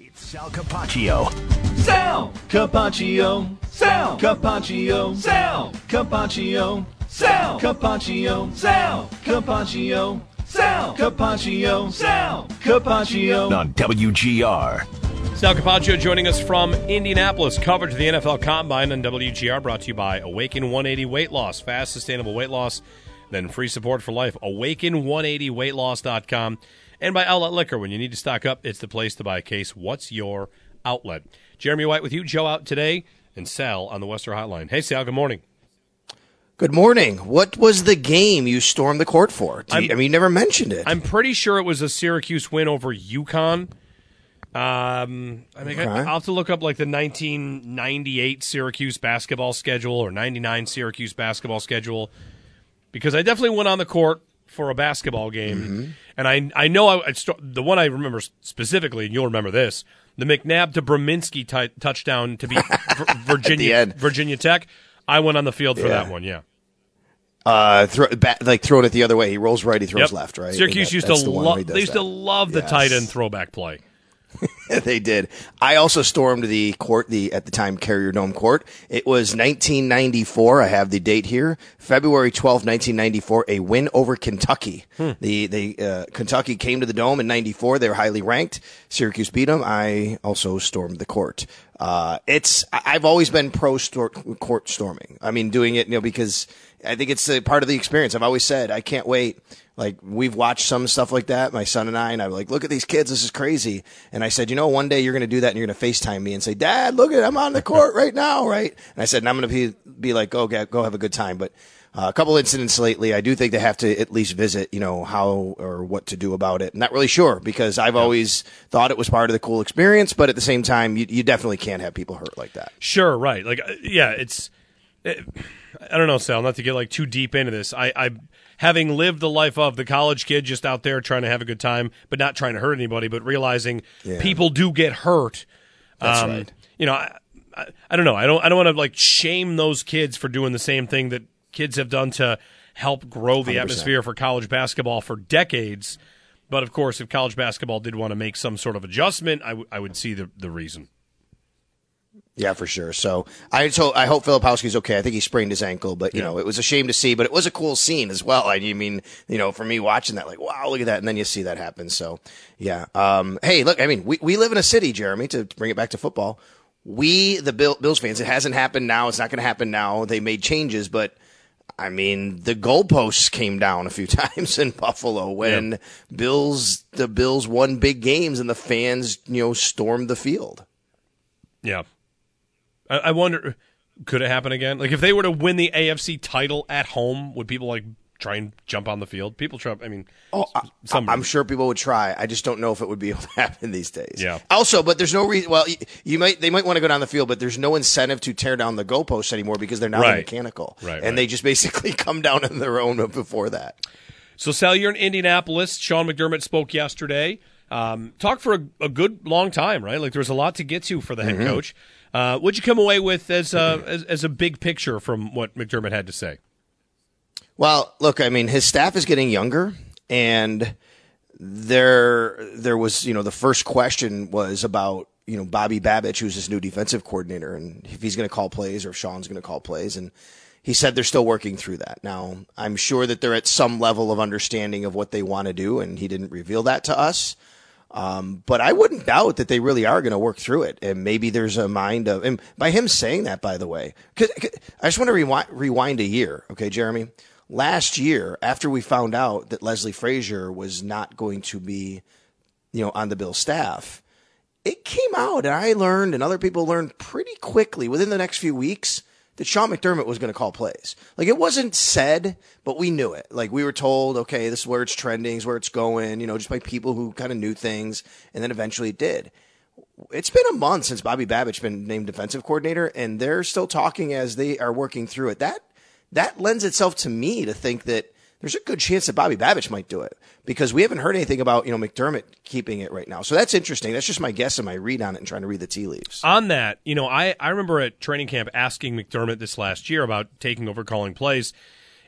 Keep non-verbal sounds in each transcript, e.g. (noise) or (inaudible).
It's Sal Capaccio. Sal Capaccio. Sal Capaccio. Sal Capaccio. Sal Capaccio. Sal Capaccio. Sal Capaccio. Sal Capaccio. On WGR. Sal Capaccio joining us from Indianapolis. Coverage of the NFL Combine on WGR brought to you by Awaken 180 Weight Loss. Fast, sustainable weight loss, then free support for life. Awaken180weightloss.com. And by Outlet Liquor. When you need to stock up, it's the place to buy a case. What's your outlet? Jeremy White with you, Joe out today, and Sal on the Western Hotline. Hey, Sal, good morning. Good morning. What was the game you stormed the court for? You, I mean, you never mentioned it. I'm pretty sure it was a Syracuse win over UConn. Um, I mean, okay. I'll have to look up like the 1998 Syracuse basketball schedule or 99 Syracuse basketball schedule because I definitely went on the court for a basketball game, mm-hmm. and I I know I, I st- the one I remember specifically, and you'll remember this: the McNabb to Brominski t- touchdown to beat (laughs) Virginia Virginia Tech. I went on the field for yeah. that one. Yeah. Uh, throw, like throwing it the other way. He rolls right, he throws yep. left, right. Syracuse that, used to love. They used that. to love the yes. tight end throwback play. (laughs) they did. I also stormed the court, the at the time Carrier Dome Court. It was 1994. I have the date here, February 12, 1994. A win over Kentucky. Hmm. The the uh, Kentucky came to the Dome in '94. They were highly ranked. Syracuse beat them. I also stormed the court. Uh, it's I've always been pro court storming. I mean, doing it, you know, because I think it's a part of the experience. I've always said I can't wait like we've watched some stuff like that, my son and I, and I'm like, look at these kids, this is crazy. And I said, you know, one day you're going to do that and you're going to FaceTime me and say, Dad, look at, I'm on the court right now, right? And I said, and I'm going to be be like, go get, go have a good time. But uh, a couple incidents lately, I do think they have to at least visit, you know, how or what to do about it. Not really sure because I've always thought it was part of the cool experience, but at the same time, you, you definitely can't have people hurt like that. Sure, right? Like, uh, yeah, it's. It, I don't know, Sal. Not to get like too deep into this. I, I having lived the life of the college kid just out there trying to have a good time, but not trying to hurt anybody, but realizing yeah. people do get hurt. That's um, right. You know, I, I, I, don't know. I don't. I don't want to like shame those kids for doing the same thing that kids have done to help grow the 100%. atmosphere for college basketball for decades. But of course, if college basketball did want to make some sort of adjustment, I, w- I would see the the reason. Yeah, for sure. So I so I hope Filipowski's okay. I think he sprained his ankle, but you yeah. know it was a shame to see, but it was a cool scene as well. I mean, you know, for me watching that, like, wow, look at that, and then you see that happen. So yeah. Um, hey, look, I mean, we we live in a city, Jeremy, to, to bring it back to football. We the Bill, Bills fans, it hasn't happened now. It's not going to happen now. They made changes, but. I mean, the goalposts came down a few (laughs) times in Buffalo when yeah. Bills the Bills won big games and the fans, you know, stormed the field. Yeah, I, I wonder, could it happen again? Like if they were to win the AFC title at home, would people like try and jump on the field? People try. I mean, oh, some, I'm sure people would try. I just don't know if it would be (laughs) able to happen these days. Yeah. Also, but there's no reason. Well, you, you, might they might want to go down the field, but there's no incentive to tear down the goalposts anymore because they're now right. mechanical, right? And right. they just basically (laughs) come down on their own before that. So, Sal, you're in Indianapolis. Sean McDermott spoke yesterday. Um, talked for a, a, good long time, right? Like there was a lot to get to for the head mm-hmm. coach. Uh, what'd you come away with as, uh, as, as a big picture from what McDermott had to say? Well, look, I mean, his staff is getting younger, and there there was you know the first question was about you know Bobby Babich, who's his new defensive coordinator, and if he's going to call plays or if Sean's going to call plays, and he said they're still working through that. Now, I'm sure that they're at some level of understanding of what they want to do, and he didn't reveal that to us. Um, but I wouldn't doubt that they really are going to work through it. And maybe there's a mind of, and by him saying that, by the way, cause, I just want to rewind, rewind a year. Okay, Jeremy. Last year, after we found out that Leslie Frazier was not going to be, you know, on the Bill staff, it came out and I learned and other people learned pretty quickly within the next few weeks that Sean McDermott was going to call plays. Like it wasn't said, but we knew it. Like we were told, okay, this is where it's trending, is where it's going, you know, just by people who kind of knew things. And then eventually it did. It's been a month since Bobby Babich been named defensive coordinator and they're still talking as they are working through it. That, that lends itself to me to think that there's a good chance that Bobby Babich might do it because we haven't heard anything about, you know, McDermott keeping it right now. So that's interesting. That's just my guess and my read on it and trying to read the tea leaves. On that, you know, I, I remember at training camp asking McDermott this last year about taking over calling plays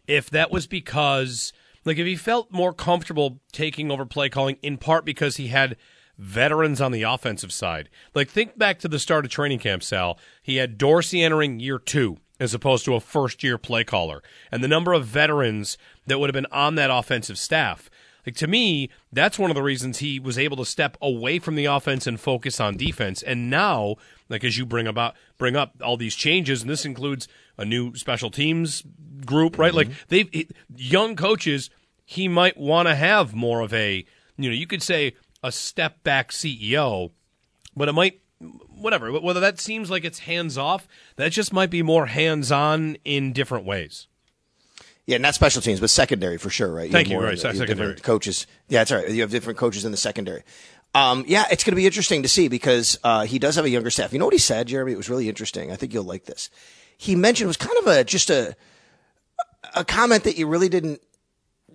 if that was because, like, if he felt more comfortable taking over play calling in part because he had veterans on the offensive side. Like, think back to the start of training camp, Sal. He had Dorsey entering year two as opposed to a first year play caller, and the number of veterans that would have been on that offensive staff. Like to me, that's one of the reasons he was able to step away from the offense and focus on defense. And now, like as you bring about bring up all these changes, and this includes a new special teams group, right? Mm-hmm. Like they young coaches, he might want to have more of a you know you could say a step back CEO, but it might whatever whether that seems like it's hands off, that just might be more hands on in different ways. Yeah, not special teams, but secondary for sure, right? You Thank you. Right, the, secondary coaches. Yeah, that's right. You have different coaches in the secondary. Um, yeah, it's going to be interesting to see because uh, he does have a younger staff. You know what he said, Jeremy? It was really interesting. I think you'll like this. He mentioned it was kind of a just a a comment that you really didn't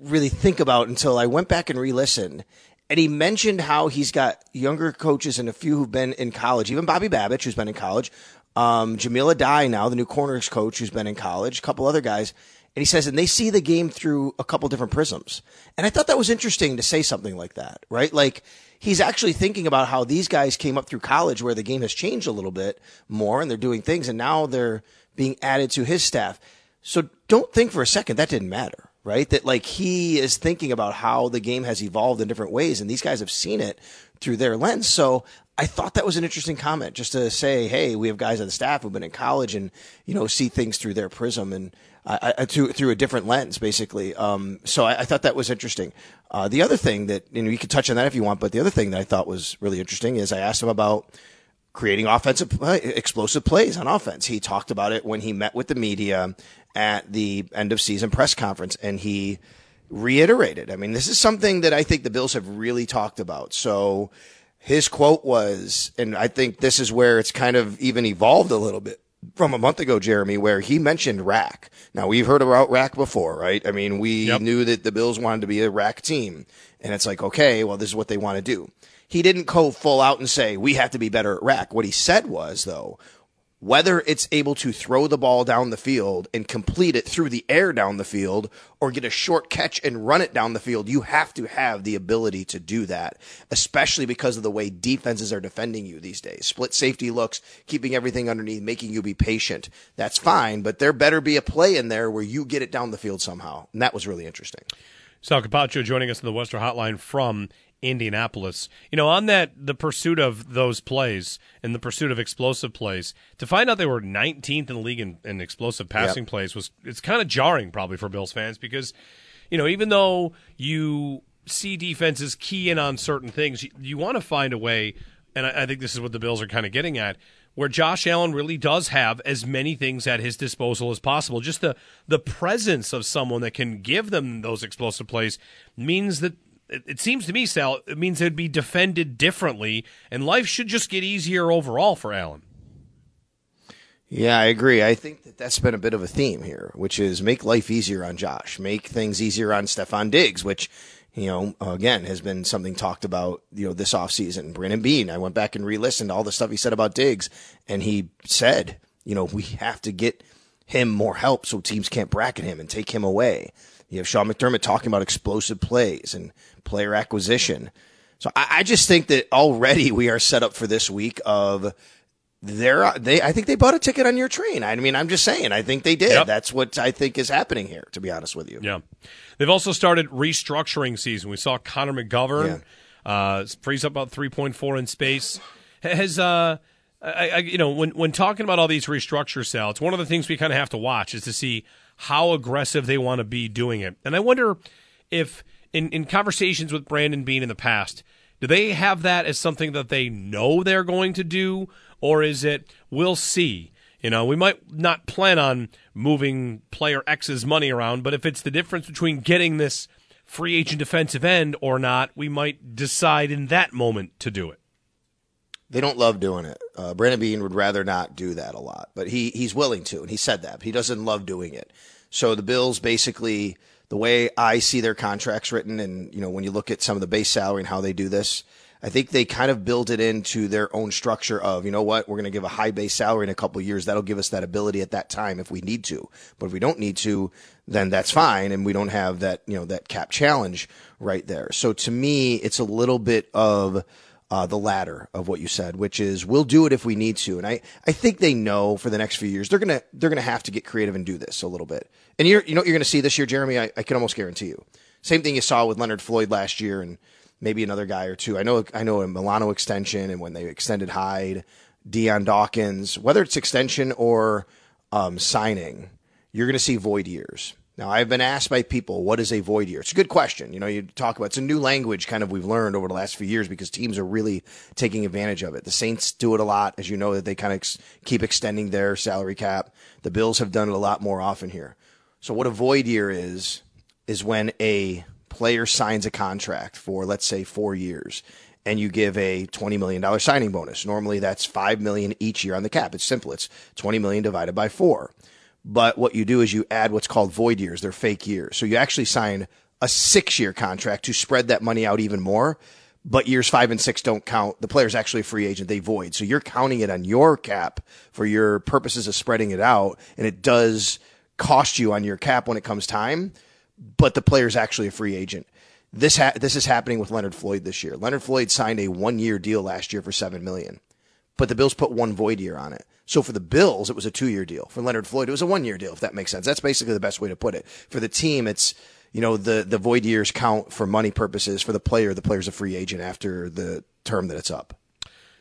really think about until I went back and re-listened. And he mentioned how he's got younger coaches and a few who've been in college, even Bobby Babich, who's been in college, um, Jahmile Addae now, the new corners coach who's been in college, a couple other guys. And he says, and they see the game through a couple different prisms. And I thought that was interesting to say something like that, right? Like he's actually thinking about how these guys came up through college where the game has changed a little bit more and they're doing things and now they're being added to his staff. So don't think for a second that didn't matter, right? That like he is thinking about how the game has evolved in different ways and these guys have seen it through their lens. So I thought that was an interesting comment just to say, hey, we have guys on the staff who've been in college and, you know, see things through their prism. And uh, through through a different lens, basically. Um, so I, I, thought that was interesting. Uh, the other thing that you know you can touch on that if you want, but the other thing that I thought was really interesting is I asked him about creating offensive play, explosive plays on offense. He talked about it when he met with the media at the end of season press conference, and he reiterated. I mean, this is something that I think the Bills have really talked about. So his quote was, and I think this is where it's kind of even evolved a little bit from a month ago, Jeremy, where he mentioned rack. Now we've heard about rack before, right? I mean, we yep. knew that the Bills wanted to be a rack team, and it's like, okay, well, this is what they want to do. He didn't go full out and say we have to be better at rack. What he said was, though, whether it's able to throw the ball down the field and complete it through the air down the field or get a short catch and run it down the field, you have to have the ability to do that, especially because of the way defenses are defending you these days. Split safety looks, keeping everything underneath, making you be patient. That's fine, but there better be a play in there where you get it down the field somehow. And that was really interesting. Sal Capaccio joining us in the Western Hotline from Indianapolis. You know, on that, the pursuit of those plays and the pursuit of explosive plays, to find out they were 19th in the league in, in explosive passing yep. plays was it's kind of jarring probably for Bills fans because, you know, even though you see defenses key in on certain things, you, you want to find a way, and I, I think this is what the Bills are kind of getting at, where Josh Allen really does have as many things at his disposal as possible. Just the the presence of someone that can give them those explosive plays means that it, it seems to me, Sal, it means it'd be defended differently, and life should just get easier overall for Allen. Yeah, I agree. I think that that's been a bit of a theme here, which is make life easier on Josh, make things easier on Stefon Diggs, which, you know, again, has been something talked about, you know, this offseason. Brandon Beane, I went back and re-listened to all the stuff he said about Diggs, and he said, you know, we have to get him more help so teams can't bracket him and take him away. You have Sean McDermott talking about explosive plays and player acquisition. So I, I just think that already we are set up for this week of they're they I think they bought a ticket on your train. I mean, I'm just saying, I think they did. Yep. That's what I think is happening here, to be honest with you. Yeah. They've also started restructuring season. We saw Connor McGovern yeah. uh, frees up about 3.4 in space. Has uh I, I, you know, when when talking about all these restructure sales, one of the things we kind of have to watch is to see how aggressive they want to be doing it. And I wonder if in, in conversations with Brandon Beane in the past, do they have that as something that they know they're going to do, or is it we'll see? You know, we might not plan on moving player X's money around, but if it's the difference between getting this free agent defensive end or not, we might decide in that moment to do it. They don't love doing it. Uh, Brandon Beane would rather not do that a lot, but he he's willing to, and he said that. he doesn't love doing it. So the Bills basically, the way I see their contracts written, and you know when you look at some of the base salary and how they do this, I think they kind of build it into their own structure of, you know what, we're going to give a high base salary in a couple years. That'll give us that ability at that time if we need to. But if we don't need to, then that's fine. And we don't have that, you know, that cap challenge right there. So to me, it's a little bit of uh, the latter of what you said, which is we'll do it if we need to. And I, I think they know for the next few years they're gonna they're gonna have to get creative and do this a little bit. And you're you know you're gonna see this year, Jeremy. I, I can almost guarantee you. Same thing you saw with Leonard Floyd last year, and maybe another guy or two. I know I know a Milano extension, and when they extended Hyde, Dion Dawkins, whether it's extension or um, signing, you're gonna see void years now, I've been asked by people, what is a void year? It's a good question. You know, you talk about it's a new language kind of we've learned over the last few years because teams are really taking advantage of it. The Saints do it a lot, as you know, that they kind of ex- keep extending their salary cap. The Bills have done it a lot more often here. So, what a void year is, is when a player signs a contract for, let's say, four years and you give a $20 million signing bonus. Normally that's 5 million each year on the cap. It's simple. It's 20 million divided by four. But what you do is you add what's called void years. They're fake years. So you actually sign a six year contract to spread that money out even more. But years five and six don't count. The player's actually a free agent. They void. So you're counting it on your cap for your purposes of spreading it out. And it does cost you on your cap when it comes time. But the player's actually a free agent. This ha- this is happening with Leonard Floyd this year. Leonard Floyd signed a one year deal last year for seven million, but the Bills put one void year on it. So for the Bills, it was a two year deal. For Leonard Floyd, it was a one year deal, if that makes sense. That's basically the best way to put it. For the team, it's, you know, the, the void years count for money purposes. For the player, the player's a free agent after the term that it's up.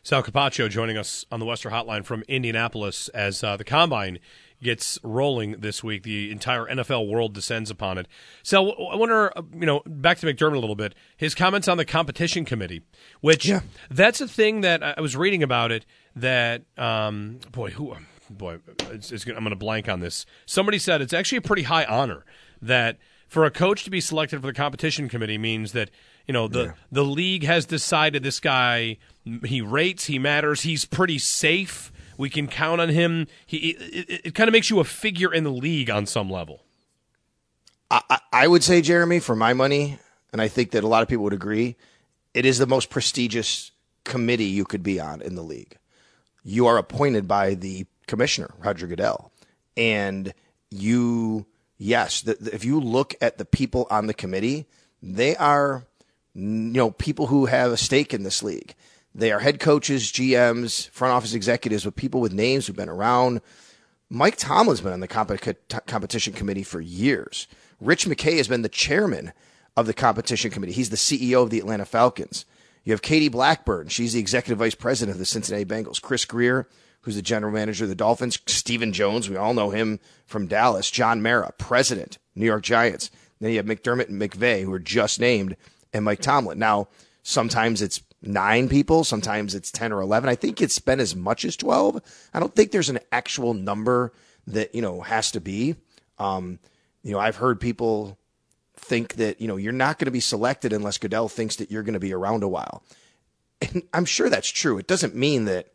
Sal Capaccio joining us on the Western Hotline from Indianapolis as uh, the combine gets rolling this week. The entire NFL world descends upon it. So I wonder, uh, you know, back to McDermott a little bit. His comments on the competition committee, which yeah. that's a thing that I was reading about it that um, boy, who boy, it's, it's, I'm going to blank on this. Somebody said it's actually a pretty high honor that for a coach to be selected for the competition committee means that you know the yeah. the league has decided this guy he rates, he matters, he's pretty safe. We can count on him. He it, it, it kind of makes you a figure in the league on some level. I, I would say, Jeremy, for my money, and I think that a lot of people would agree, it is the most prestigious committee you could be on in the league you are appointed by the commissioner, Roger Goodell. And you, yes, the, the, if you look at the people on the committee, they are, you know, people who have a stake in this league. They are head coaches, GMs, front office executives with people with names who've been around. Mike Tomlin's been on the comp- competition committee for years. Rich McKay has been the chairman of the competition committee. He's the CEO of the Atlanta Falcons. You have Katie Blackburn. She's the executive vice president of the Cincinnati Bengals. Chris Grier, who's the general manager of the Dolphins. Stephen Jones, we all know him from Dallas. John Mara, president, New York Giants. Then you have McDermott and McVay, who are just named, and Mike Tomlin. Now, sometimes it's nine people, sometimes it's 10 or 11. I think it's been as much as 12. I don't think there's an actual number that, you know, has to be. Um, you know, I've heard people think that, you know, you're not going to be selected unless Goodell thinks that you're going to be around a while. And I'm sure that's true. It doesn't mean that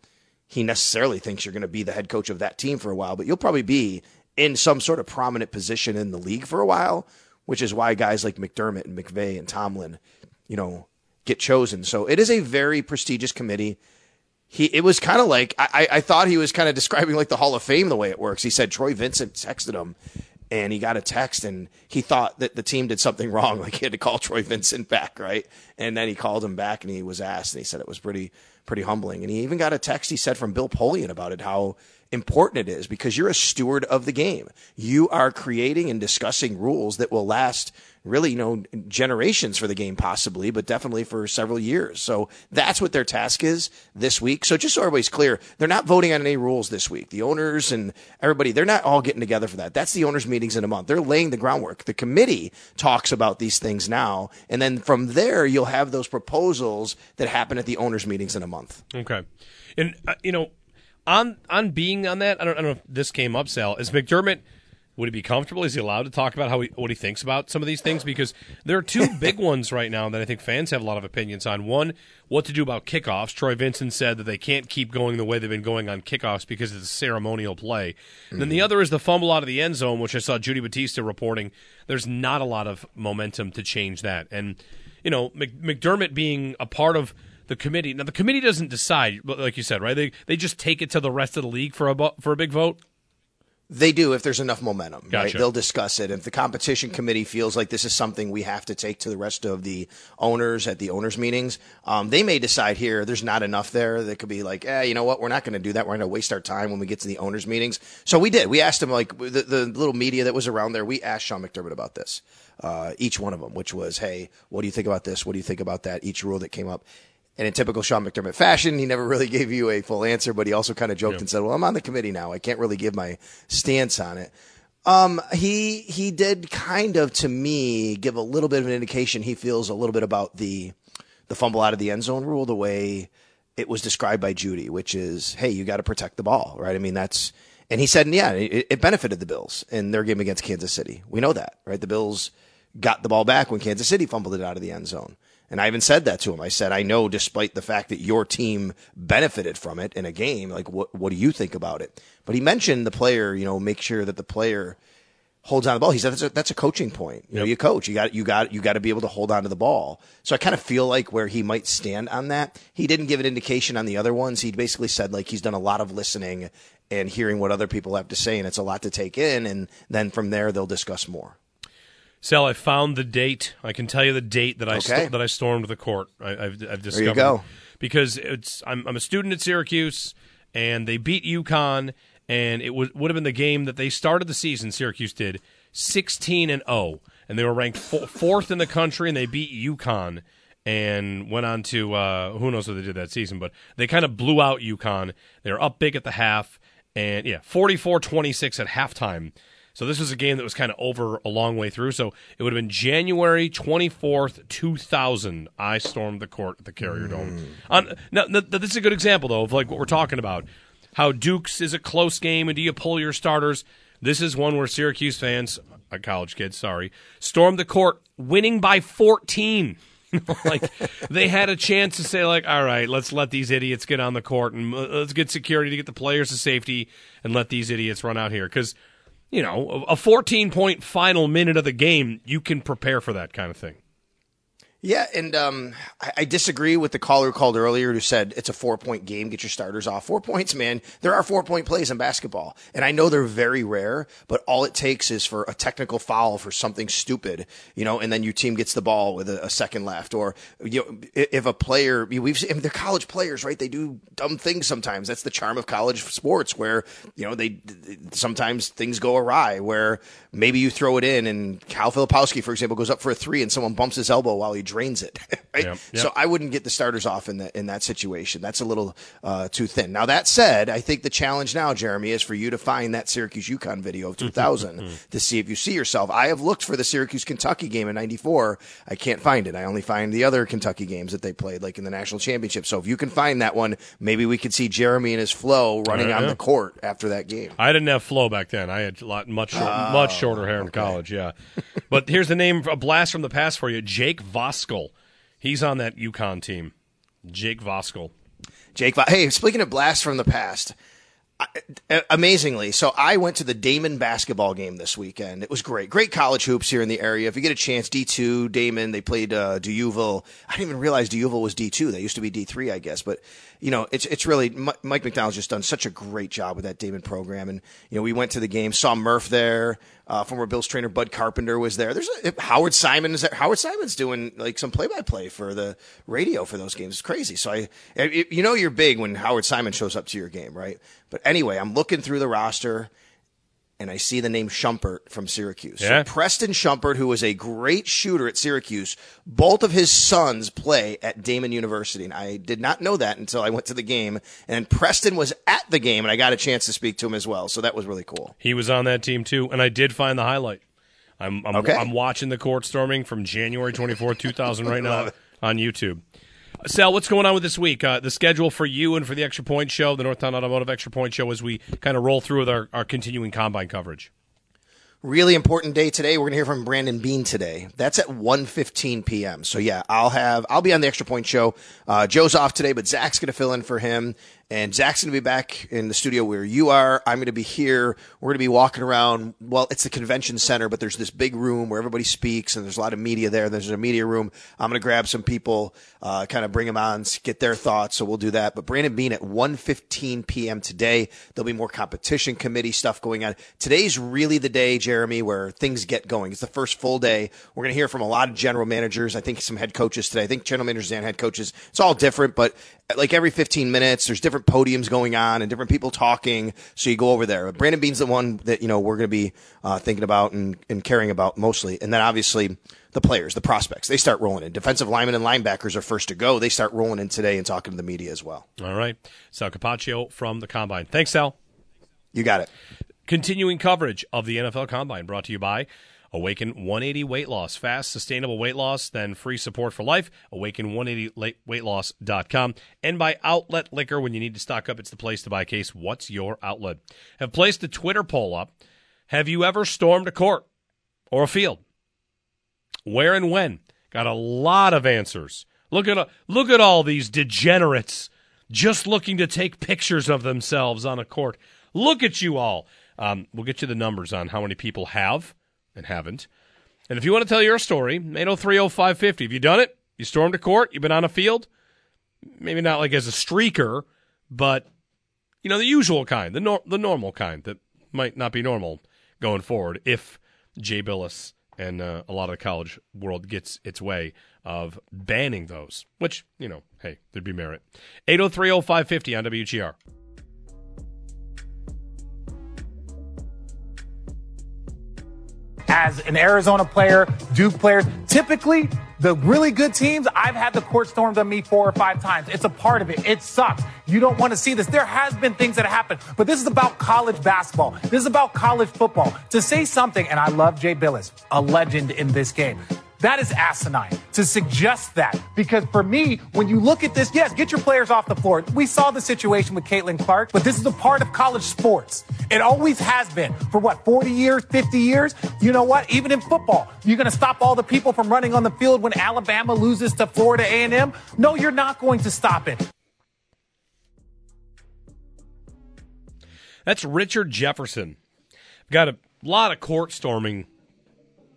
he necessarily thinks you're going to be the head coach of that team for a while, but you'll probably be in some sort of prominent position in the league for a while, which is why guys like McDermott and McVay and Tomlin, you know, get chosen. So it is a very prestigious committee. He, it was kind of like I, I thought he was kind of (laughs) describing like the Hall of Fame the way it works. He said Troy Vincent texted him and he got a text and he thought that the team did something (laughs) wrong. Like he had to call Troy Vincent back, right? And then he called him back and he was asked and he said it was pretty, pretty humbling. And he even got a text he said from Bill Polian about it, how important it is because you're a steward of the game. You are creating and discussing rules that will last really, you know, generations for the game possibly, but definitely for several years. So that's what their task is this week. So just so everybody's clear, they're not voting on any rules this week. The owners and everybody, they're not all getting together for that. That's the owners meetings in a month. They're laying the groundwork. The committee talks about these things now. And then from there, you'll have those proposals that happen at the owners meetings in a month. Okay. And, uh, you know, on on being on that, I don't, I don't know if this came up, Sal. Is McDermott would he be comfortable? Is he allowed to talk about how he, what he thinks about some of these things? Because there are two (laughs) big ones right now that I think fans have a lot of opinions on. One, what to do about kickoffs. Troy Vincent said that they can't keep going the way they've been going on kickoffs because it's a ceremonial play. Mm-hmm. Then the other is the fumble out of the end zone, which I saw Judy Battista reporting. There's not a lot of momentum to change that, and you know McDermott being a part of the committee. Now the committee doesn't decide, like you said, right? They they just take it to the rest of the league for a for a big vote. They do if there's enough momentum. Gotcha. Right? They'll discuss it. If the competition committee feels like this is something we have to take to the rest of the owners at the owners meetings, um, they may decide here there's not enough there. They could be like, eh, you know what? We're not going to do that. We're going to waste our time when we get to the owners meetings. So we did. We asked them like the, the little media that was around there. We asked Sean McDermott about this. Uh, each one of them, which was, hey, what do you think about this? What do you think about that? Each rule that came up. And in typical Sean McDermott fashion, he never really gave you a full answer, but he also kind of joked Yep. and said, "Well, I'm on the committee now. I can't really give my stance on it." Um, he he did kind of to me give a little bit of an indication he feels a little bit about the the fumble out of the end zone rule the way it was described by Judy, which is, hey, you got to protect the ball, right? I mean, that's and he said, yeah, it, it benefited the Bills in their game against Kansas City. We know that, right? The Bills got the ball back when Kansas City fumbled it out of the end zone. And I even said that to him. I said, I know despite the fact that your team benefited from it in a game, like what what do you think about it? But he mentioned the player, you know, make sure that the player holds on to the ball. He said that's a, that's a coaching point. You know, you coach. You got you got you got to be able to hold on to the ball. So I kind of feel like where he might stand on that. He didn't give an indication on the other ones. He basically said like he's done a lot of listening and hearing what other people have to say, and it's a lot to take in. And then from there they'll discuss more. Sal, I found the date. I can tell you the date that I Okay. st- that I stormed the court. I, I've, I've discovered go. because it's I'm, I'm a student at Syracuse, and they beat UConn, and it would would have been the game that they started the season. Syracuse did 16 and 0, and they were ranked fo- fourth in the country, and they beat UConn. And went on to uh, who knows what they did that season, but they kind of blew out UConn. They were up big at the half, and yeah, 44-26 at halftime. So this was a game that was kind of over a long way through. So it would have been January 24th, 2000. I stormed the court at the Carrier Dome. On, now, th- th- this is a good example, though, of like what we're talking about. How Dukes is a close game, and do you pull your starters? This is one where Syracuse fans, uh, college kids, sorry, stormed the court, winning by 14. (laughs) like they had a chance to say like all right let's let these idiots get on the court and uh, let's get security to get the players to safety and let these idiots run out here because you know, a 14 point final minute of the game, you can prepare for that kind of thing. Yeah, and um, I, I disagree with the caller who called earlier who said it's a four point game. Get your starters off. Four points, man. There are four point plays in basketball, and I know they're very rare, but all it takes is for a technical foul for something stupid, you know, and then your team gets the ball with a, a second left, or you know, if a player we've I mean, they're college players, right? They do dumb things sometimes. That's the charm of college sports, where you know they sometimes things go awry, where maybe you throw it in, and Kyle Filipowski, for example, goes up for a three, and someone bumps his elbow while he drains it. (laughs) right? Yep, So. I wouldn't get the starters off in that in that situation. That's a little uh, too thin. Now that said, I think the challenge now, Jeremy, is for you to find that Syracuse UConn video of 2000 (laughs) to see if you see yourself. I have looked for the Syracuse Kentucky game in '94. I can't find it. I only find the other Kentucky games that they played, like in the national championship. So if you can find that one, maybe we could see Jeremy and his flow running Yeah, on yeah. the court after that game. I didn't have flow back then. I had a lot much short, much shorter hair in college. Yeah, (laughs) but here's the name a blast from the past for you: Jake Voskuhl. He's on that UConn team. Jake Voskuhl. Jake, hey, speaking of blast from the past, amazingly, so I went to the Daemen basketball game this weekend. It was great, great college hoops here in the area. If you get a chance, D two Daemen, they played uh, D'Youville. I didn't even realize D'Youville was D two. They used to be D three, I guess. But you know, it's it's really Mike McDonald's just done such a great job with that Daemen program. And you know, we went to the game, saw Murph there. Uh, former Bills trainer Bud Carpenter was there. There's a, Howard Simon is there. Howard Simon's doing like some play by play for the radio for those games. It's crazy. So I, I- you know, you're big when Howard Simon shows up to your game, right? But anyway, I'm looking through the roster and I see the name Shumpert from Syracuse. Yeah. So Preston Shumpert, who was a great shooter at Syracuse, both of his sons play at Daemen University. And I did not know that until I went to the game. And Preston was at the game and I got a chance to speak to him as well. So that was really cool. He was on that team too, and I did find the highlight. I'm I'm, Okay. I'm watching the court storming from January 24, 2000 right (laughs) now on YouTube. Sal, what's going on with this week? Uh, the schedule for you and for the Extra Point Show, the Northtown Automotive Extra Point Show, as we kind of roll through with our, our continuing combine coverage. Really important day today. We're going to hear from Brandon Beane today. That's at 1.15 p.m. So yeah, I'll have, I'll be on the extra point show. Uh, Joe's off today, but Zach's going to fill in for him. And Zach's going to be back in the studio where you are. I'm going to be here. We're going to be walking around. Well, it's the convention center, but there's this big room where everybody speaks and there's a lot of media there. There's a media room. I'm going to grab some people, uh, kind of bring them on, get their thoughts. So we'll do that. But Brandon Beane at 1.15 p.m. today. There'll be more competition committee stuff going on. Today's really the day, Jeremy, where things get going. It's the first full day. We're going to hear from a lot of general managers. I think some head coaches today. I think general managers and head coaches. It's all different, but like every 15 minutes, there's different podiums going on and different people talking. So you go over there. Brandon Beane's the one that, you know, we're going to be uh, thinking about and, and caring about mostly. And then obviously the players, the prospects, they start rolling in. Defensive linemen and linebackers are first to go. They start rolling in today and talking to the media as well. All right. Sal Capaccio from the Combine. Thanks, Sal. You got it. Continuing coverage of the NFL Combine brought to you by Awaken 180 Weight Loss. Fast, sustainable weight loss, then free support for life. Awaken180weightloss.com. And by Outlet Liquor. When you need to stock up, it's the place to buy a case. What's your outlet? Have placed a Twitter poll up. Have you ever stormed a court or a field? Where and when? Got a lot of answers. Look at look at all these degenerates just looking to take pictures of themselves on a court. Look at you all. Um, we'll get you the numbers on how many people have and haven't. And if you want to tell your story, 8030550. Have you done it? You stormed a court? You've been on a field? Maybe not like as a streaker, but you know the usual kind, the nor- the normal kind that might not be normal going forward if Jay Bilas and uh, a lot of the college world gets its way of banning those, which, you know, hey, there'd be merit. 8030550 on WGR. As an Arizona player, Duke player, typically the really good teams, I've had the court stormed on me four or five times. It's a part of it. It sucks. You don't want to see this. There has been things that have happened, but this is about college basketball. This is about college football. To say something, and I love Jay Bilas, a legend in this game. That is asinine to suggest that. Because for me, when you look at this, yes, get your players off the floor. We saw the situation with Caitlin Clark, but this is a part of college sports. It always has been. For what, 40 years, 50 years? You know what? Even in football, you're going to stop all the people from running on the field when Alabama loses to Florida A&M? No, you're not going to stop it. That's Richard Jefferson. Got a lot of court storming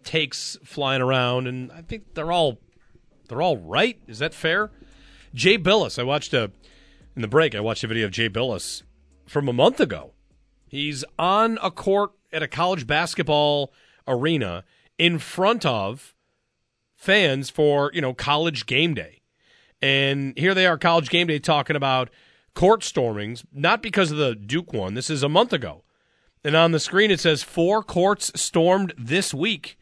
takes flying around, and I think they're all they're all right. Is that fair? Jay Bilas, I watched a in the break. I watched a video of Jay Bilas from a month ago. He's on a court at a college basketball arena in front of fans for you know college game day, and here they are, college game day, talking about court stormings, not because of the Duke one. This is a month ago. And on the screen it says four courts stormed this week.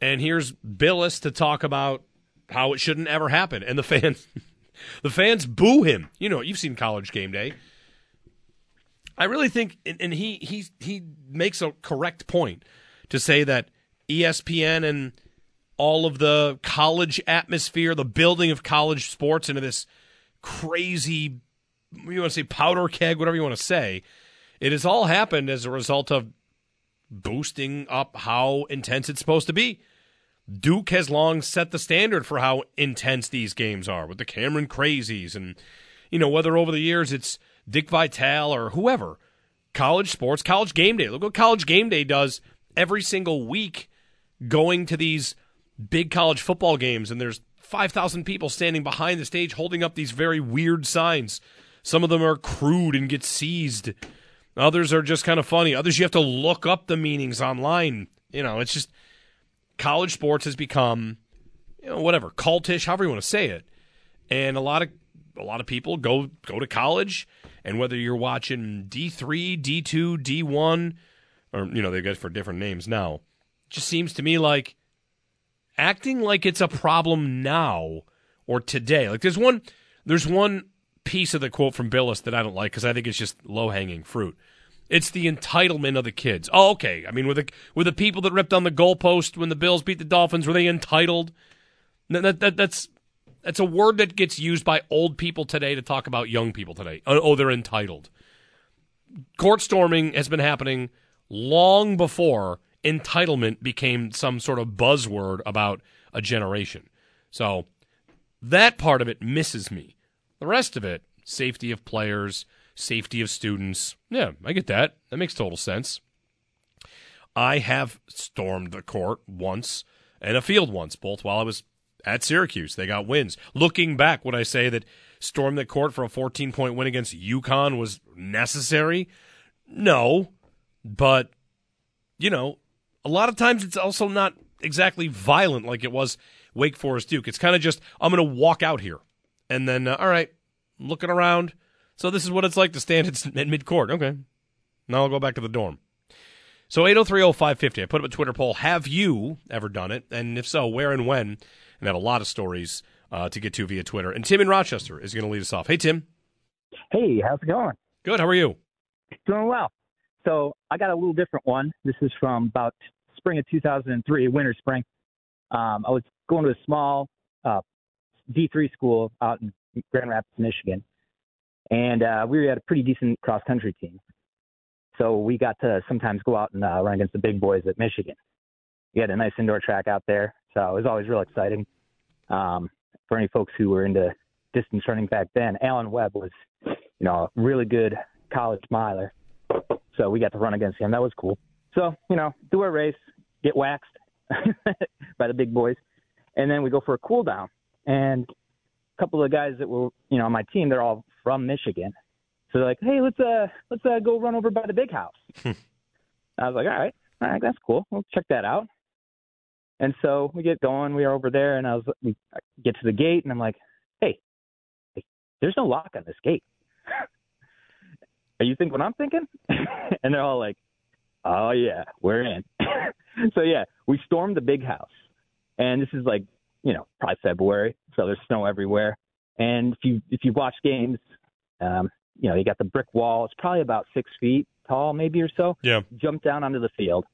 And here's Bilas to talk about how it shouldn't ever happen. And the fans (laughs) the fans boo him. You know, you've seen college game day. I really think and he he he makes a correct point to say that ESPN and all of the college atmosphere, the building of college sports into this crazy you want to say powder keg, whatever you want to say, it has all happened as a result of boosting up how intense it's supposed to be. Duke has long set the standard for how intense these games are with the Cameron Crazies and you know whether over the years it's Dick Vitale or whoever. College sports, college game day. Look what college game day does every single week going to these big college football games and there's 5,000 people standing behind the stage holding up these very weird signs. Some of them are crude and get seized. Others are just kind of funny. Others you have to look up the meanings online. You know, it's just college sports has become, you know, whatever cultish, however you want to say it, and a lot of a lot of people go go to college, and whether you're watching D three, D two, D one, or you know they get for different names now, just seems to me like acting like it's a problem now or today. Like there's one there's one piece of the quote from Bilas that I don't like because I think it's just low hanging fruit. It's the entitlement of the kids. Oh, okay. I mean, were the were the people that ripped on the goalpost when the Bills beat the Dolphins were they entitled? That, that, that's that's a word that gets used by old people today to talk about young people today. Oh, oh, they're entitled. Court storming has been happening long before entitlement became some sort of buzzword about a generation. So that part of it misses me. The rest of it safety of players, safety of students. Yeah, I get that. That makes total sense. I have stormed the court once and a field once, both while I was at Syracuse. They got wins. Looking back, would I say that storm the court for a 14 point win against UConn was necessary? No, but you know, a lot of times it's also not exactly violent like it was Wake Forest Duke. It's kind of just I'm going to walk out here, and then uh, all right, looking around. So this is what it's like to stand at mid court. Okay, now I'll go back to the dorm. So 8030550. I put up a Twitter poll. Have you ever done it? And if so, where and when? And I have a lot of stories uh, to get to via Twitter. And Tim in Rochester is going to lead us off. Hey, Tim. Hey, how's it going? Good. How are you? Doing well. So I got a little different one. This is from about spring of 2003, winter spring. Um, I was going to a small uh, D3 school out in Grand Rapids, Michigan, and uh, we had a pretty decent cross country team. So we got to sometimes go out and uh, run against the big boys at Michigan. We had a nice indoor track out there, so it was always real exciting. Um, for any folks who were into distance running back then, Alan Webb was, you know, a really good college miler. So we got to run against him. That was cool. So, you know, do our race, get waxed (laughs) by the big boys, and then we go for a cool down. And a couple of guys that were, you know, on my team, they're all from Michigan. So they're like, hey, let's uh let's uh go run over by the big house. (laughs) I was like, all right, all right, that's cool. We'll check that out. And so we get going. We are over there, and I was we get to the gate, and I'm like, hey, hey there's no lock on this gate. (laughs) Are you think what I'm thinking? (laughs) and they're all like, oh yeah, we're in. so yeah, we stormed the big house, and this is like, you know, probably February, so there's snow everywhere. And if you if you watch games, um, you know, you got the brick wall. It's probably about six feet tall, maybe or so. Yeah. Jump down onto the field,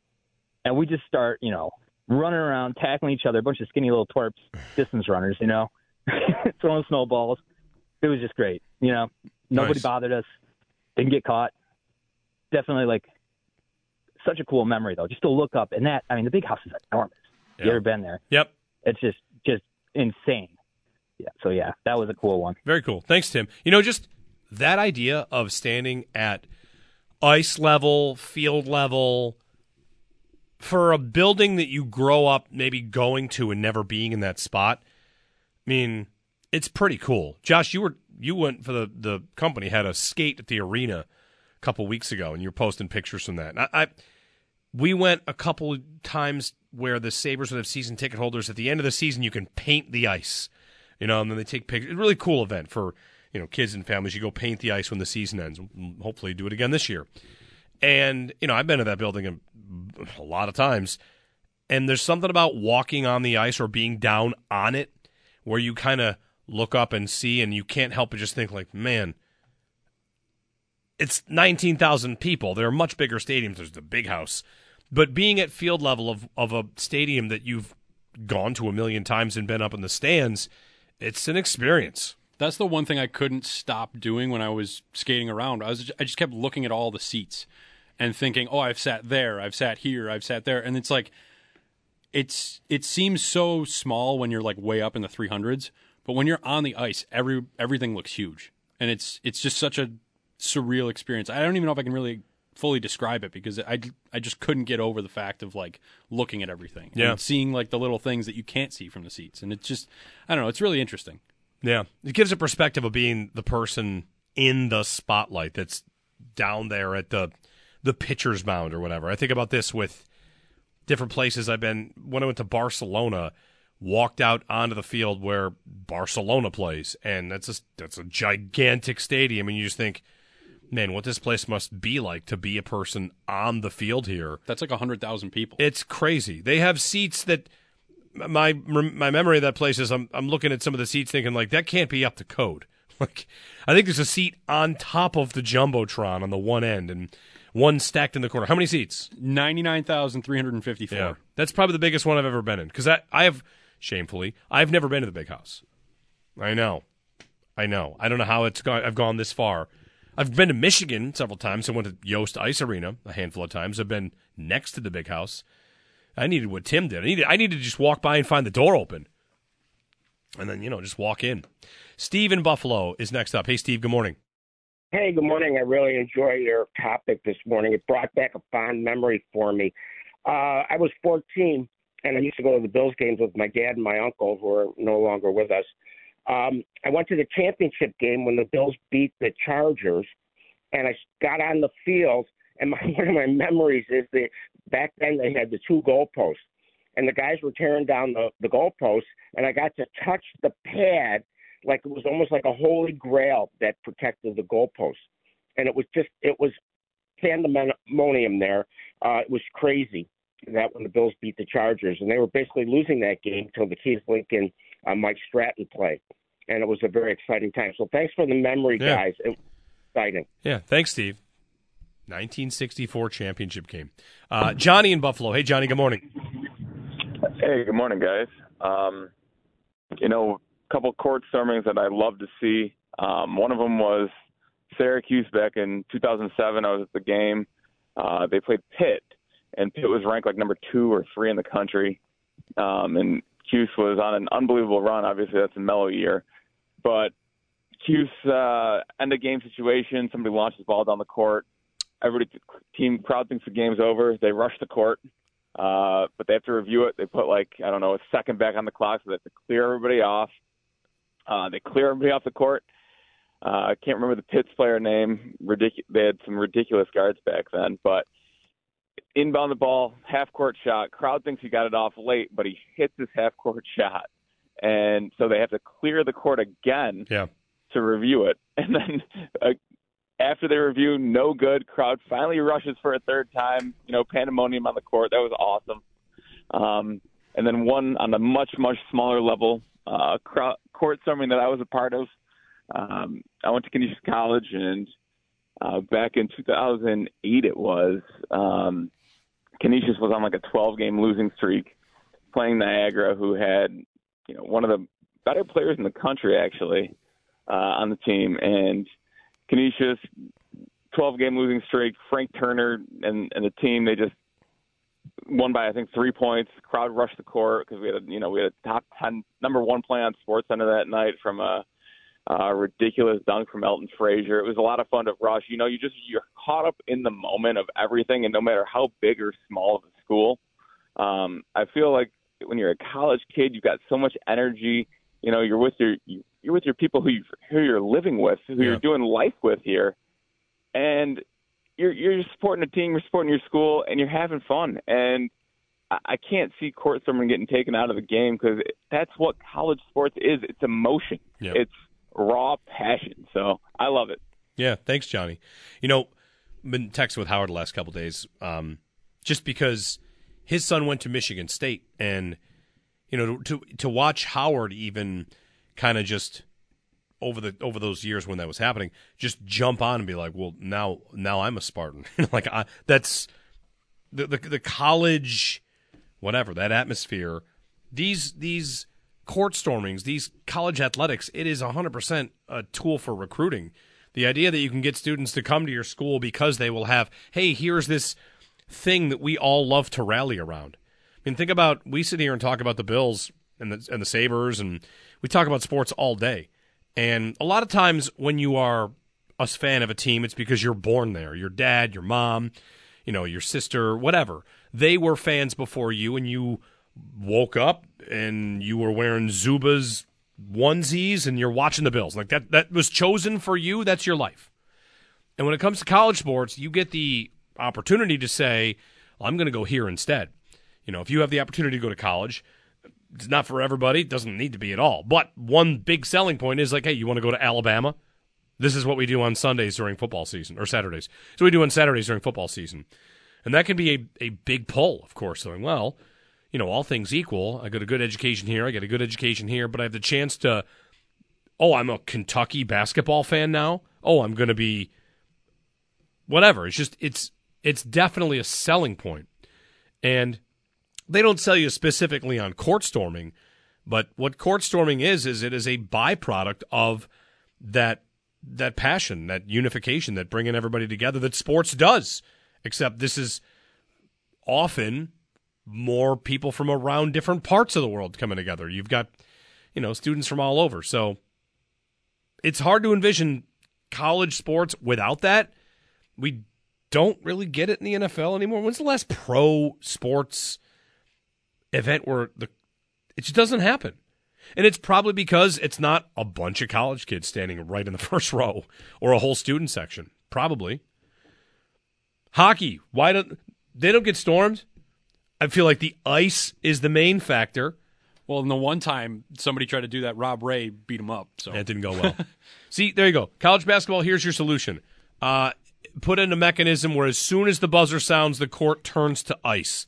and we just start, you know, running around, tackling each other, a bunch of skinny little twerps, (sighs) distance runners, you know, (laughs) throwing snowballs. It was just great. You know, nobody Nice. bothered us, didn't get caught. Definitely like such a cool memory though, just to look up and that. I mean, the big house is enormous. Yeah. You ever been there? Yep. It's just just insane. Yeah. So yeah, that was a cool one. Very cool. Thanks, Tim. You know, just that idea of standing at ice level, field level, for a building that you grow up maybe going to and never being in that spot. I mean, it's pretty cool. Josh, you were you went for the the company had a skate at the arena a couple weeks ago, and you were posting pictures from that. I, I we went a couple times where the Sabres would have season ticket holders. At the end of the season, you can paint the ice, you know, and then they take pictures. Really cool event for you know kids and families. You go paint the ice when the season ends. Hopefully, do it again this year. And you know, I've been to that building a, a lot of times, and there's something about walking on the ice or being down on it where you kind of look up and see, and you can't help but just think like, man. It's 19,000 people. There are much bigger stadiums. There's the big house. But being at field level of, of a stadium that you've gone to a million times and been up in the stands, it's an experience. That's the one thing I couldn't stop doing when I was skating around. I was I just kept looking at all the seats and thinking, "Oh, I've sat there, I've sat here, I've sat there." And it's like it's it seems so small when you're like way up in the 300s, but when you're on the ice, every everything looks huge. And it's it's just such a surreal experience. I don't even know if I can really fully describe it because I, I just couldn't get over the fact of like looking at everything Yeah. and seeing like the little things that you can't see from the seats and it's just I don't know it's really interesting Yeah. It gives a perspective of being the person in the spotlight that's down there at the the pitcher's mound or whatever. I think about this with different places I've been when I went to Barcelona, walked out onto the field where Barcelona plays and that's a that's a gigantic stadium and you just think man, what this place must be like to be a person on the field here. that's like 100,000 people It's crazy. They have seats that my my memory of that place is I'm I'm looking at some of the seats thinking like that can't be up to code. (laughs) Like I think there's a seat on top of the jumbotron on the one end and one stacked in the corner. How many seats? 99,354 Yeah, that's probably the biggest one I've ever been in because I I have shamefully I've never been to the big house. I know, I know. I don't know how it's gone. I've gone this far. I've been to Michigan several times. I went to Yost Ice Arena a handful of times. I've been next to the big house. I needed what Tim did. I needed I needed to just walk by and find the door open. and then you know just walk in. Steve in Buffalo is next up. Hey, Steve. Good morning. Hey, good morning. I really enjoy your topic this morning. It brought back a fond memory for me. Uh, I was 14, and I used to go to the Bills games with my dad and my uncle, who are no longer with us. Um, I went to the championship game when the Bills beat the Chargers, and I got on the field. And my, (laughs) one of my memories is that back then they had the two goalposts, and the guys were tearing down the, the goalposts, and I got to touch the pad like it was almost like a holy grail that protected the goalposts. And it was just, it was pandemonium there. Uh, it was crazy that when the Bills beat the Chargers, and they were basically losing that game until the Keith Lincoln, uh, Mike Stratton play, and it was a very exciting time. So thanks for the memory, Yeah. guys. It was exciting. Yeah, thanks, Steve. 1964 championship game. Uh, Johnny in Buffalo. Hey, Johnny. Good morning. Hey, good morning, guys. Um, you know, a couple court stormings that I love to see. Um, one of them was Syracuse back in 2007. I was at the game. Uh, they played Pitt, and Pitt was ranked like number two or three in the country. Um, and Cuse was on an unbelievable run. Obviously, that's a mellow year, but Cuse uh, end of game situation. Somebody launches the ball down the court. Everybody, team crowd thinks the game's over. They rush the court. Uh, but they have to review it. They put like I don't know a second back on the clock, so they have to clear everybody off. Uh, they clear everybody off the court. Uh, I can't remember the Pitts player name. Ridic- they had some ridiculous guards back then, but inbound the ball, half court shot. Crowd thinks he got it off late, but he hits his half court (laughs) shot, and so they have to clear the court again Yeah. to review it. (laughs) And then uh, after they review, no good. Crowd finally rushes for a third time. You know, pandemonium on the court. That was awesome. Um, and then one on a much much smaller level, uh, crowd, court storming that I was a part of. Um, I went to Canisius College, and uh, back in 2008, it was um, Canisius was on like a 12 game losing streak, playing Niagara, who had you know one of the better players in the country actually uh, on the team, and Canisius 12 game losing streak. Frank Turner and and the team they just won by I think three points. Crowd rushed the court because we had a, you know we had a top 10 number one play on Sports Center that night from a, a ridiculous dunk from Elton Frazier. It was a lot of fun to rush. You know you just you're caught up in the moment of everything, and no matter how big or small of a school, um, I feel like when you're a college kid, you've got so much energy. You know, you're with your you're with your people who you, who you're living with, who Yeah. you're doing life with here, and you're you're supporting a team, you're supporting your school, and you're having fun. And I, I can't see court storming getting taken out of the game because that's what college sports is. It's emotion. Yeah. It's raw passion. So I love it. Yeah, thanks, Johnny. You know, been texting with Howard the last couple days, um, just because his son went to Michigan State, and you know, to to watch Howard even kind of just over the over those years when that was happening, just jump on and be like, well, now now I'm a Spartan. (laughs) like I, that's the, the the college, whatever that atmosphere. These these court stormings, these college athletics, it is 100% a tool for recruiting. The idea that you can get students to come to your school because they will have, hey, here's this thing that we all love to rally around. I mean, think about we sit here and talk about the Bills and the and the Sabres, and we talk about sports all day. And a lot of times when you are a fan of a team, it's because you're born there. Your dad, your mom, you know, your sister, whatever. They were fans before you, and you woke up and you were wearing Zubaz onesies and you're watching the Bills. Like that that was chosen for you, that's your life. And when it comes to college sports, you get the opportunity to say, well, I'm going to go here instead. You know, if you have the opportunity to go to college, it's not for everybody. It doesn't need to be at all. But one big selling point is like, hey, you want to go to Alabama? This is what we do on Sundays during football season or Saturdays. So we do on Saturdays during football season. And that can be a, a big pull, of course, saying, well, you know, all things equal, I got a good education here, I get a good education here, but I have the chance to, oh, I'm a Kentucky basketball fan now. Oh, I'm going to be whatever. It's just, it's, it's definitely a selling point. And they don't sell you specifically on court storming, but what court storming is, is it is a byproduct of that that passion, that unification, that bringing everybody together that sports does. Except this is often more people from around different parts of the world coming together. You've got, you know, students from all over. So it's hard to envision college sports without that. We don't really get it in the NFL anymore. When's the last pro sports event where the it just doesn't happen? And it's probably because it's not a bunch of college kids standing right in the (laughs) first row or a whole student section. Probably. Hockey, why don't they don't get stormed? I feel like the ice is the main factor. Well, in the one time somebody tried to do that, Rob Ray beat him up. So that didn't go well. (laughs) See, there you go. College basketball. Here's your solution. Uh, put in a mechanism where as soon as the buzzer sounds, the court turns to ice.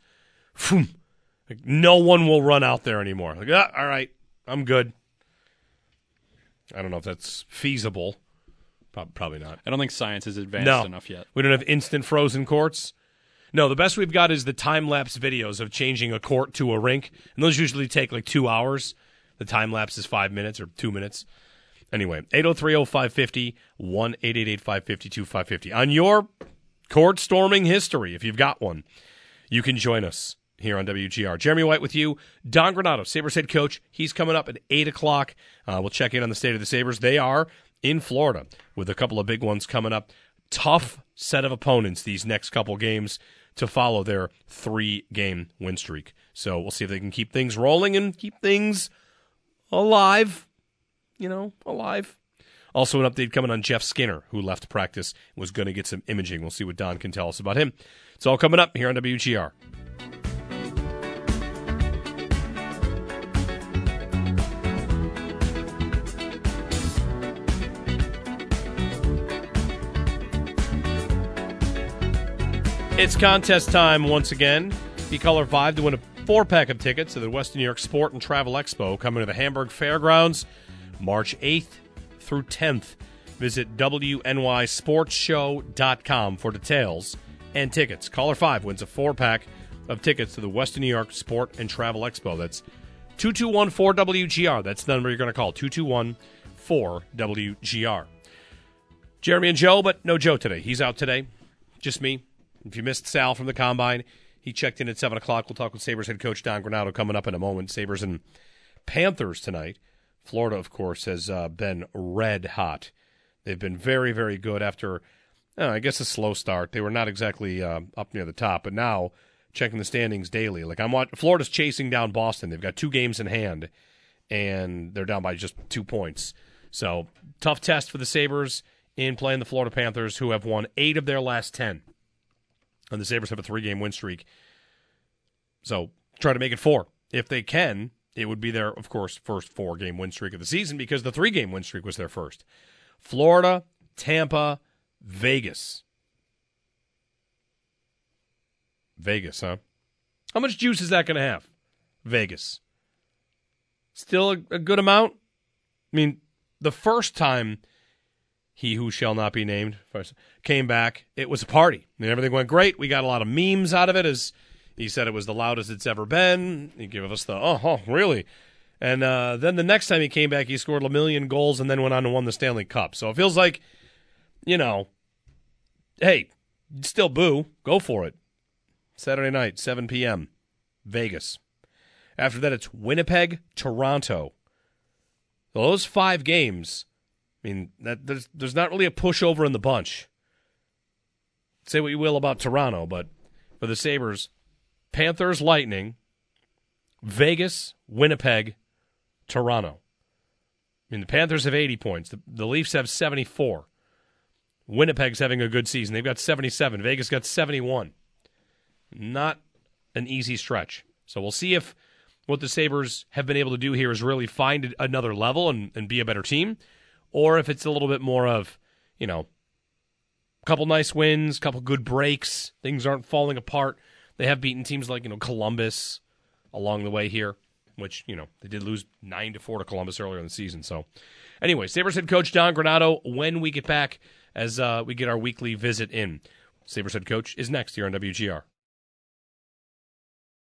Like, no one will run out there anymore. Like, ah, all right, I'm good. I don't know if that's feasible. Probably not. I don't think science is advanced no. enough yet. We don't have instant frozen courts. No, the best we've got is the time lapse videos of changing a court to a rink, and those usually take like two hours. The time lapse is five minutes or two minutes. Anyway, 803 550 1 552 550. On your court storming history, if you've got one, you can join us here on WGR. Jeremy White with you. Don Granato, Sabres head coach. He's coming up at 8 o'clock. Uh, we'll check in on the state of the Sabres. They are in Florida with a couple of big ones coming up. Tough set of opponents these next couple games to follow their three game win streak. So we'll see if they can keep things rolling and keep things alive. You know, alive. Also, an update coming on Jeff Skinner, who left practice, was going to get some imaging. We'll see what Don can tell us about him. It's all coming up here on WGR. It's contest time once again. Be caller five to win a four pack of tickets to the Western New York Sport and Travel Expo coming to the Hamburg Fairgrounds March 8th through 10th. Visit WNYSportsShow.com for details and tickets. Caller 5 wins a four pack of tickets to the Western New York Sport and Travel Expo. That's 221 4WGR. That's the number you're going to call 221 4WGR. Jeremy and Joe, but no Joe today. He's out today. Just me. If you missed Sal from the combine, he checked in at 7 o'clock. We'll talk with Sabres head coach Don Granato coming up in a moment. Sabres and Panthers tonight. Florida, of course, has uh, been red hot. They've been very, very good after, uh, I guess, a slow start. They were not exactly uh, up near the top, but now checking the standings daily, like I'm watching, Florida's chasing down Boston. They've got two games in hand, and they're down by just two points. So tough test for the Sabres in playing the Florida Panthers, who have won eight of their last ten and the Sabres have a three game win streak. So try to make it four. If they can, it would be their, of course, first four game win streak of the season because the three game win streak was their first. Florida, Tampa, Vegas. Vegas, huh? How much juice is that going to have? Vegas. Still a, a good amount? I mean, the first time he who shall not be named first came back. It was a party. And everything went great. We got a lot of memes out of it. As he said, it was the loudest it's ever been. He gave us the oh, oh really? And uh, then the next time he came back, he scored a million goals and then went on to win the Stanley Cup. So it feels like, you know, hey, still boo, go for it. Saturday night, 7 p.m., Vegas. After that, it's Winnipeg, Toronto. Those five games I mean, that there's there's not really a pushover in the bunch. Say what you will about Toronto, but for the Sabres, Panthers, Lightning, Vegas, Winnipeg, Toronto. I mean, the Panthers have 80 points. The, the Leafs have 74. Winnipeg's having a good season. They've got 77. Vegas got 71. Not an easy stretch. So we'll see if what the Sabres have been able to do here is really find another level and, and be a better team or if it's a little bit more of, you know, a couple nice wins, a couple good breaks, things aren't falling apart. They have beaten teams like, you know, Columbus along the way here, which, you know, they did lose 9 to 4 to Columbus earlier in the season. So, anyway, Sabres head coach Don Granato when we get back as uh, we get our weekly visit in. Sabres head coach is next here on WGR.